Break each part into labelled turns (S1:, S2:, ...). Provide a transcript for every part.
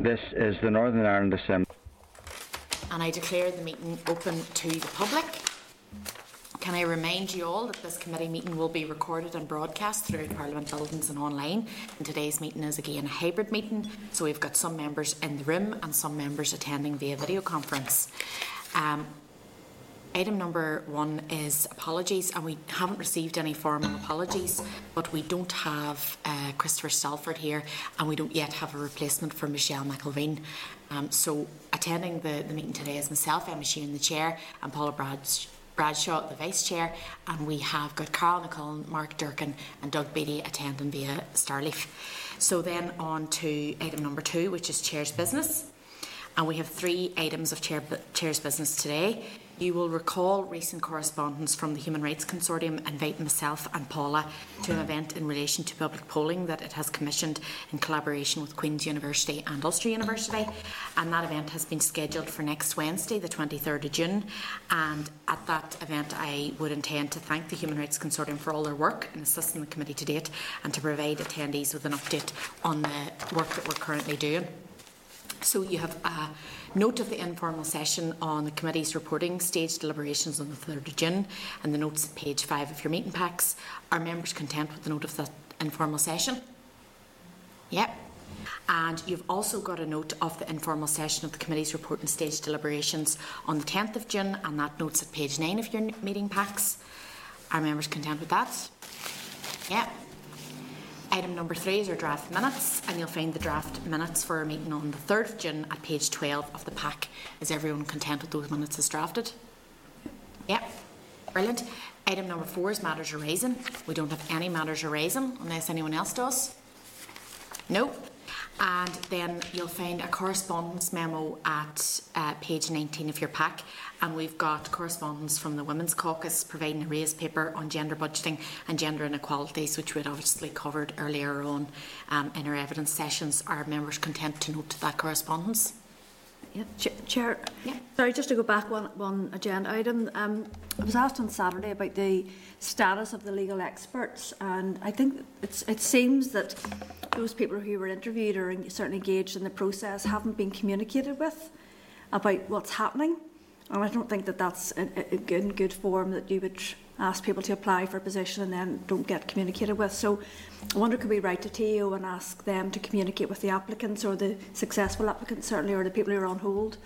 S1: This is the Northern Ireland Assembly.
S2: And I declare the meeting open to the public. Can I remind you all that this committee meeting will be recorded and broadcast through Parliament buildings and online. And today's meeting is again a hybrid meeting, so we've got some members in the room and some members attending via video conference. Um, Item number one is apologies, and we haven't received any formal apologies, but we don't have uh, Christopher Stalford here, and we don't yet have a replacement for Michelle McIlveen. Um, so, attending the, the meeting today is myself, Emma Sheerin, the chair, and Paula Bradshaw. Bradshaw, the Vice Chair, and we have got Carál Ní Chuilín, Mark Durkan, and Doug Beattie attending via Starleaf. So, then on to item number two, which is Chair's Business. And we have three items of chair, Chair's Business today. You will recall recent correspondence from the Human Rights Consortium inviting myself and Paula to an event in relation to public polling that it has commissioned in collaboration with Queen's University and Ulster University. And that event has been scheduled for next Wednesday, the 23rd of June. And at that event, I would intend to thank the Human Rights Consortium for all their work in assisting the committee to date and to provide attendees with an update on the work that we're currently doing. So you have a note of the informal session on the committee's reporting stage deliberations on the 3rd of June and the notes at page 5 of your meeting packs. Are members content with the note of that informal session? Yep. And you've also got a note of the informal session of the committee's reporting stage deliberations on the 10th of June, and that note's at page 9 of your meeting packs. Are members content with that? Yeah. Item number three is our draft minutes, and you'll find the draft minutes for our meeting on the 3rd of June at page 12 of the pack. Is everyone content with those minutes as drafted? Yeah, brilliant. Item number four is matters arising. We don't have any matters arising unless anyone else does. No. And then you'll find a correspondence memo at uh, page 19 of your pack. And we've got correspondence from the Women's Caucus providing a raised paper on gender budgeting and gender inequalities, which we'd obviously covered earlier on um, in our evidence sessions. Are members content to note that correspondence?
S3: Chair. Sorry, just to go back one one agenda item. Um, I was asked on Saturday about the status of the legal experts, and I think it seems that those people who were interviewed or certainly engaged in the process haven't been communicated with about what's happening. And I don't think that that's in, in good form that you would ask people to apply for a position and then don't get communicated with. So I wonder could we write to TEO and ask them to communicate with the applicants or the successful applicants certainly or the people who are on hold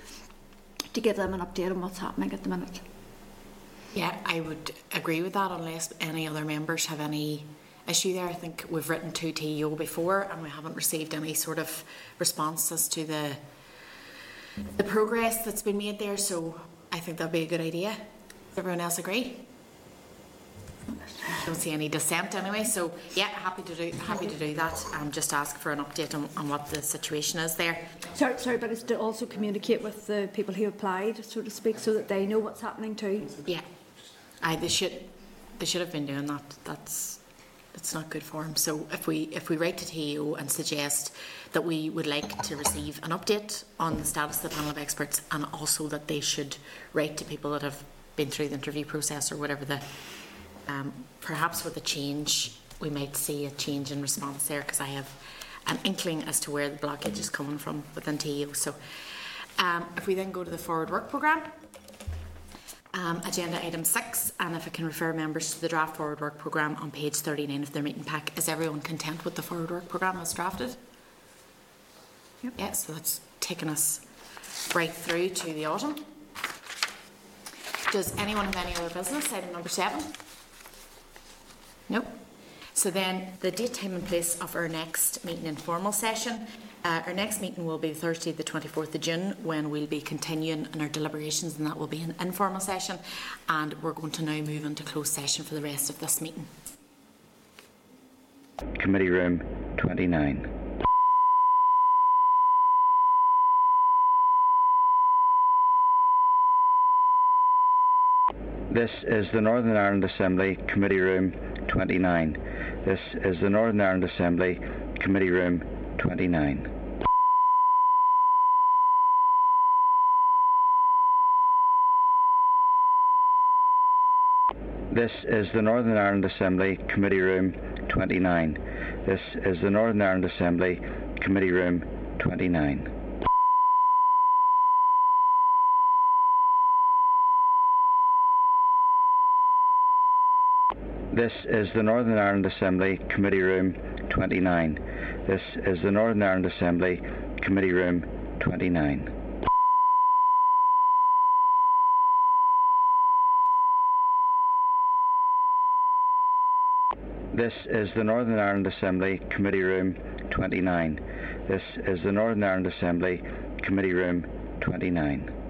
S3: to give them an update on what's happening at the minute.
S2: Yeah, I would agree with that unless any other members have any issue there. I think we've written to TEO before and we haven't received any sort of response as to the the progress that's been made there. So I think that'd be a good idea. Does everyone else agree? Don't see any dissent anyway, so yeah, happy to do happy to do that. Um, just ask for an update on, on what the situation is there.
S3: Sorry, sorry, but it's to also communicate with the people who applied, so to speak, so that they know what's happening too.
S2: Yeah, I they should they should have been doing that. That's that's not good for them. So if we if we write to TEO and suggest that we would like to receive an update on the status of the panel of experts, and also that they should write to people that have been through the interview process or whatever the um, perhaps with a change, we might see a change in response there because I have an inkling as to where the blockage is coming from within TEO. So, um, if we then go to the forward work programme, um, agenda item six, and if I can refer members to the draft forward work programme on page 39 of their meeting pack, is everyone content with the forward work programme as drafted?
S3: Yep.
S2: Yeah, so that's taken us right through to the autumn. Does anyone have any other business? Item number seven. Nope. So then the date, time and place of our next meeting informal session. Uh, our next meeting will be Thursday the 24th of June when we'll be continuing in our deliberations and that will be an informal session and we're going to now move into closed session for the rest of this meeting.
S1: Committee room 29. This is the Northern Ireland Assembly Committee Room 29. This is the Northern Ireland Assembly Committee Room 29. This is the Northern Ireland Assembly Committee Room 29. This is the Northern Ireland Assembly Committee Room 29. This is the Northern Ireland Assembly Committee Room 29. This is the Northern Ireland Assembly Committee Room 29. This is the Northern Ireland Assembly Committee Room 29. This is the Northern Ireland Assembly Committee Room 29.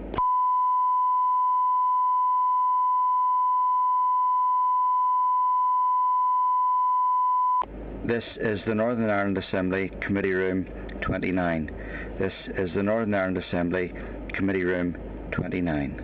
S1: This is the Northern Ireland Assembly Committee Room 29. This is the Northern Ireland Assembly Committee Room 29.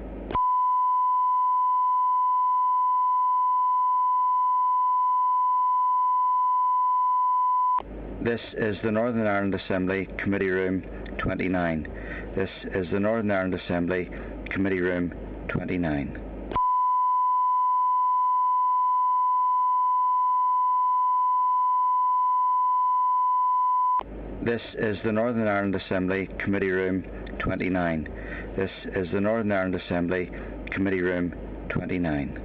S1: This is the Northern Ireland Assembly Committee Room 29. This is the Northern Ireland Assembly Committee Room 29. This is the Northern Ireland Assembly Committee Room 29. This is the Northern Ireland Assembly Committee Room 29.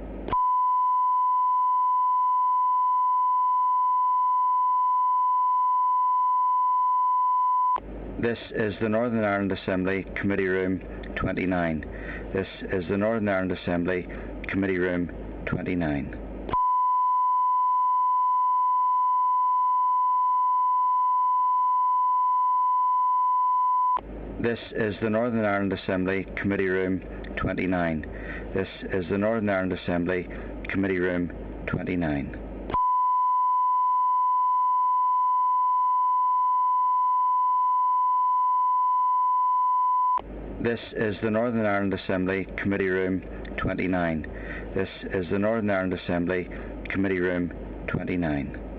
S1: This is the Northern Ireland Assembly Committee Room 29. This is the Northern Ireland Assembly Committee Room 29. This is the Northern Ireland Assembly Committee Room 29. This is the Northern Ireland Assembly Committee Room 29. This is the Northern Ireland Assembly Committee Room 29. This is the Northern Ireland Assembly Committee Room 29.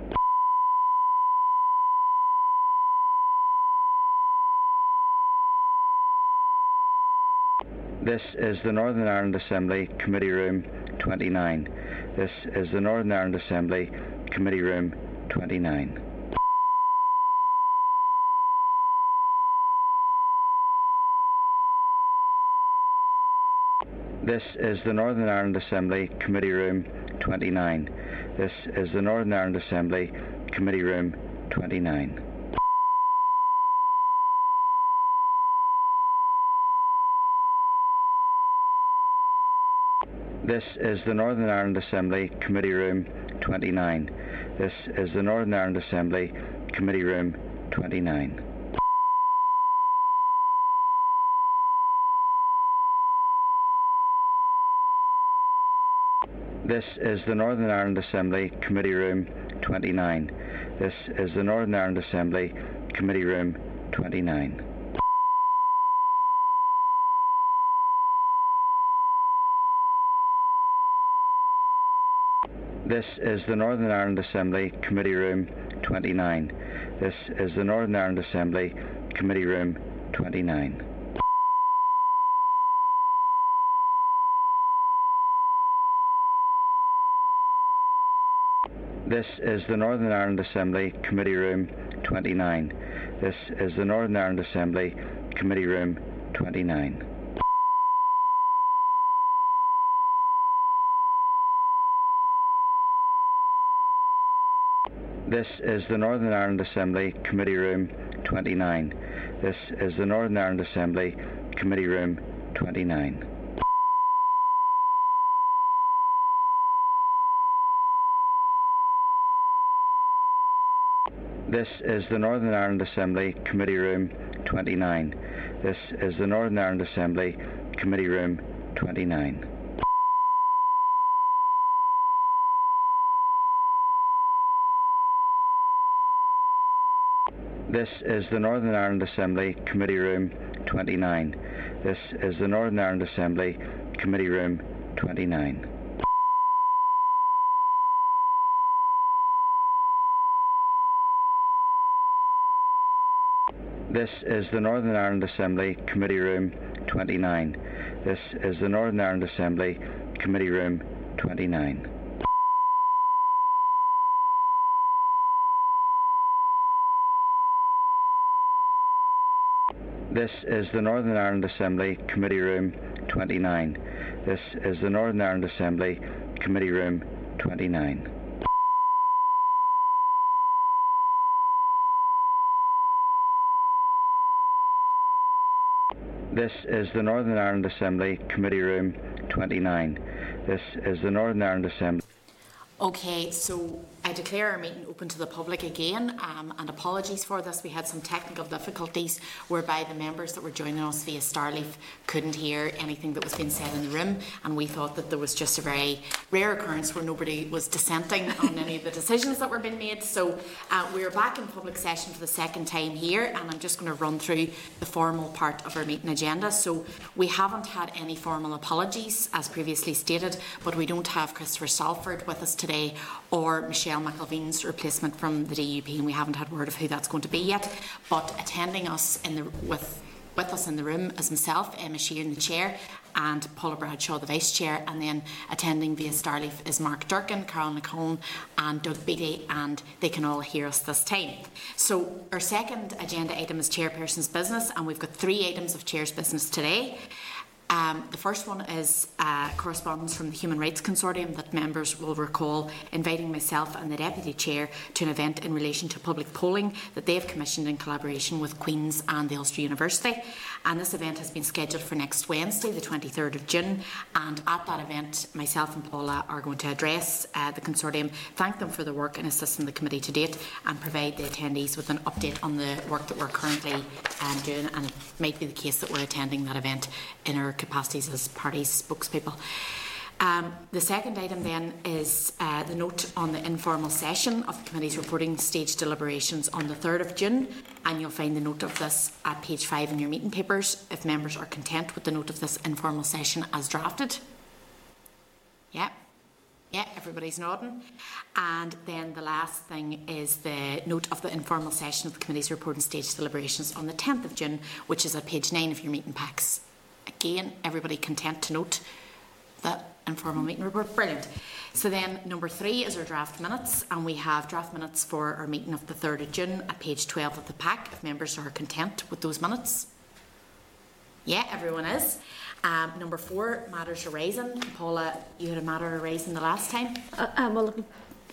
S1: This is the Northern Ireland Assembly Committee Room 29. This is the Northern Ireland Assembly Committee Room 29. This is the Northern Ireland Assembly Committee Room 29. This is the Northern Ireland Assembly Committee Room 29. This is the Northern Ireland Assembly Committee Room 29. This is the Northern Ireland Assembly Committee Room 29. This is the Northern Ireland Assembly Committee Room 29. This is the Northern Ireland Assembly Committee Room 29. This is the Northern Ireland Assembly Committee Room 29. This is the Northern Ireland Assembly Committee Room 29. This is the Northern Ireland Assembly Committee Room 29. This is the Northern Ireland Assembly Committee Room 29. This is the Northern Ireland Assembly Committee Room 29. This is the Northern Ireland Assembly Committee Room 29. This is the Northern Ireland Assembly Committee Room 29. This is the Northern Ireland Assembly Committee Room 29. This is the Northern Ireland Assembly Committee Room 29. This is the Northern Ireland Assembly Committee Room 29. This is the Northern Ireland Assembly Committee Room 29. This is the Northern Ireland Assembly Committee Room 29. This is the Northern Ireland Assembly Committee Room 29. This is the Northern Ireland Assembly Committee Room 29. This is the Northern Ireland Assembly Committee Room 29. This is the Northern Ireland Assembly.
S2: Okay, so I declare our meeting open to the public again, um, and apologies for this. We had some technical difficulties whereby the members that were joining us via Starleaf couldn't hear anything that was being said in the room, and we thought that there was just a very rare occurrence where nobody was dissenting on any of the decisions that were being made. So uh, we're back in public session for the second time here, and I'm just going to run through the formal part of our meeting agenda. So we haven't had any formal apologies, as previously stated, but we don't have Christopher Stalford with us today or Michelle McIlveen's replacement from the DUP, and we haven't had word of who that's going to be yet. But attending us in the with with us in the room is myself, Emma Sheerin, the chair, and Paula Bradshaw, the vice chair, and then attending via Starleaf is Mark Durkan, Carol Nicole, and Doug Beattie, and they can all hear us this time. So our second agenda item is chairperson's business, and we've got three items of chair's business today. Um, the first one is uh, correspondence from the Human Rights Consortium that members will recall inviting myself and the Deputy Chair to an event in relation to public polling that they have commissioned in collaboration with Queen's and the Ulster University. And this event has been scheduled for next Wednesday, the 23rd of June. And at that event, myself and Paula are going to address uh, the consortium, thank them for their work in assisting the committee to date, and provide the attendees with an update on the work that we're currently um, doing. And it might be the case that we're attending that event in our capacities as party spokespeople. Um, the second item then is uh, the note on the informal session of the committee's reporting stage deliberations on the 3rd of June, and you'll find the note of this at page 5 in your meeting papers if members are content with the note of this informal session as drafted. Yeah. Yeah, everybody's nodding. And then the last thing is the note of the informal session of the committee's reporting stage deliberations on the 10th of June, which is at page 9 of your meeting packs. Again, everybody content to note that informal meeting report. Brilliant. So then number three is our draft minutes and we have draft minutes for our meeting of the 3rd of June at page 12 of the pack if members are content with those minutes. Yeah, everyone is. Um, number four, matters arising. Paula, you had a matter arising the last time.
S3: Uh, um, well,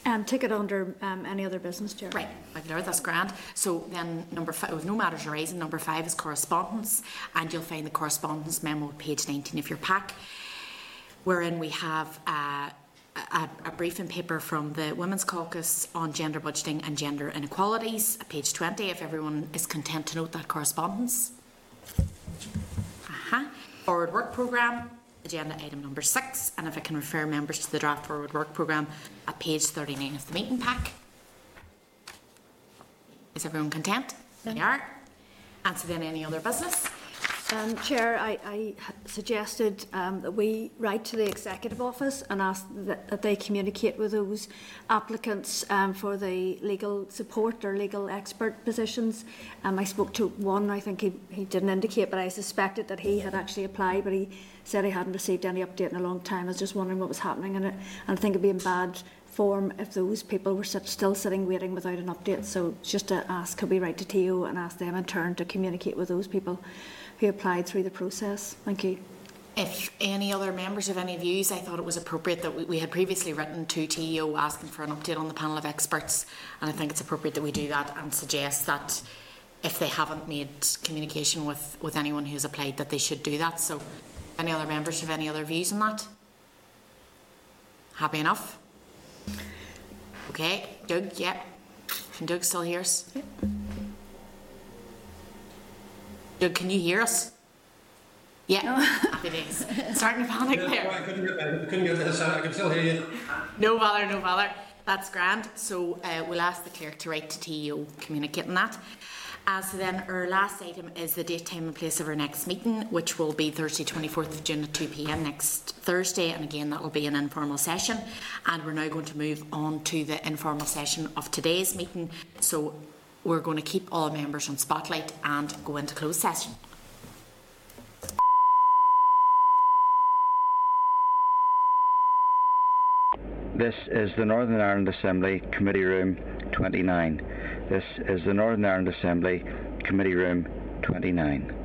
S3: um, take it under um, any other business, Chair.
S2: Right, Regular, that's grand. So then number five, with no matters arising, number five is correspondence, and you'll find the correspondence memo at page 19 of your pack, wherein we have uh, a, a briefing paper from the Women's Caucus on gender budgeting and gender inequalities, page 20, if everyone is content to note that correspondence. Uh-huh. Forward work programme, agenda item number six, and if I can refer members to the draft forward work programme at page 39 of the meeting pack. Is everyone content? They are. And so then any other business?
S3: Um, Chair, I, I suggested um, that we write to the Executive Office and ask that, that they communicate with those applicants um, for the legal support or legal expert positions. Um, I spoke to one, I think he, he didn't indicate, but I suspected that he had actually applied, but he said he hadn't received any update in a long time. I was just wondering what was happening in it, and I think it'd be in bad form if those people were sit, still sitting waiting without an update. So just to ask, could we write to TO and ask them in turn to communicate with those people who applied through the process? Thank you.
S2: If any other members have any views, I thought it was appropriate that we, we had previously written to TEO asking for an update on the panel of experts, and I think it's appropriate that we do that and suggest that if they haven't made communication with, with anyone who's applied, that they should do that. So, any other members have any other views on that? Happy enough? Okay, Doug, yep. Can Doug still hear us?
S3: Yep.
S2: Doug, can you hear us? Yeah, happy days. Starting to panic
S4: Yeah,
S2: there.
S4: I couldn't get, I couldn't get this out. I can still hear you.
S2: No bother, no bother. That's grand. So uh, we'll ask the clerk to write to TEO communicating that. Uh, so then our last item is the date, time and place of our next meeting, which will be Thursday 24th of June at 2pm next Thursday. And again, that will be an informal session. And we're now going to move on to the informal session of today's meeting. So we're going to keep all members on spotlight and go into closed session.
S1: This is the Northern Ireland Assembly Committee Room 29. This is the Northern Ireland Assembly Committee Room 29.